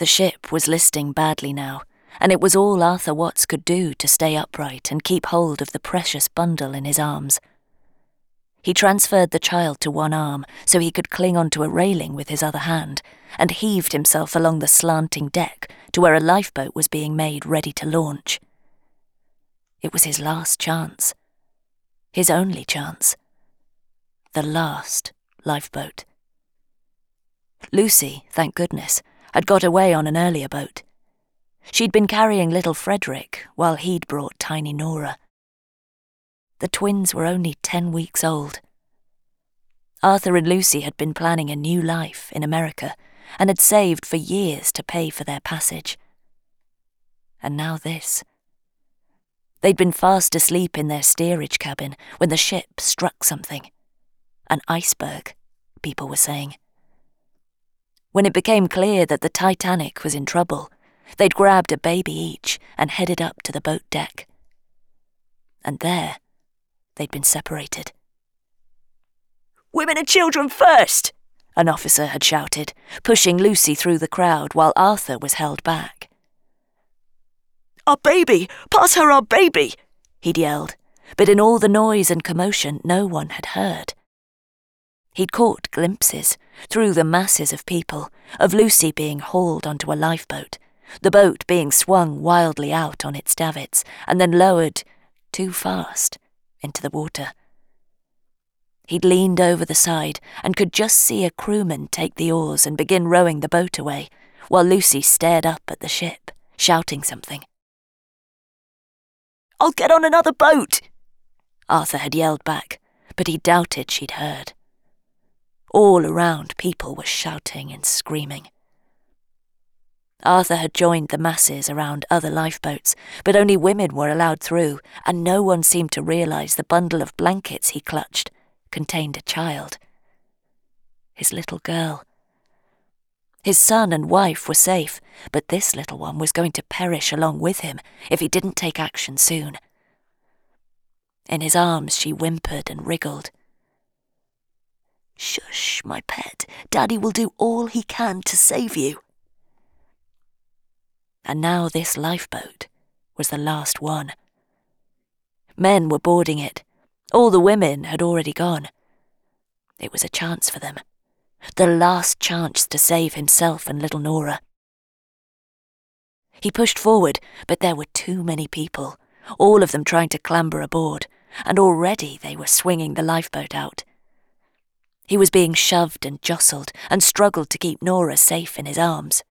The ship was listing badly now, and it was all Arthur Watts could do to stay upright and keep hold of the precious bundle in his arms. He transferred the child to one arm so he could cling onto a railing with his other hand, and heaved himself along the slanting deck to where a lifeboat was being made ready to launch. It was his last chance. His only chance. The last lifeboat. Lucy, thank goodness, had got away on an earlier boat. She'd been carrying little Frederick while he'd brought tiny Nora. The twins were only ten weeks old. Arthur and Lucy had been planning a new life in America and had saved for years to pay for their passage. And now this. They'd been fast asleep in their steerage cabin when the ship struck something. An iceberg, people were saying. When it became clear that the Titanic was in trouble, they'd grabbed a baby each and headed up to the boat deck. And there, they'd been separated. Women and children first! An officer had shouted, pushing Lucy through the crowd while Arthur was held back. Our baby! Pass her our baby! He'd yelled, but in all the noise and commotion, no one had heard. He'd caught glimpses, through the masses of people, of Lucy being hauled onto a lifeboat, the boat being swung wildly out on its davits and then lowered, too fast, into the water. He'd leaned over the side and could just see a crewman take the oars and begin rowing the boat away, while Lucy stared up at the ship, shouting something. I'll get on another boat! Arthur had yelled back, but he doubted she'd heard. All around, people were shouting and screaming. Arthur had joined the masses around other lifeboats, but only women were allowed through, and no one seemed to realize the bundle of blankets he clutched contained a child. His little girl. His son and wife were safe, but this little one was going to perish along with him if he didn't take action soon. In his arms, she whimpered and wriggled. Shush, my pet. Daddy will do all he can to save you and now this lifeboat was the last one. Men were boarding it. All the women had already gone. It was a chance for them. The last chance to save himself and little Nora. He pushed forward, but there were too many people, all of them trying to clamber aboard, and already they were swinging the lifeboat out. He was being shoved and jostled and struggled to keep Nora safe in his arms.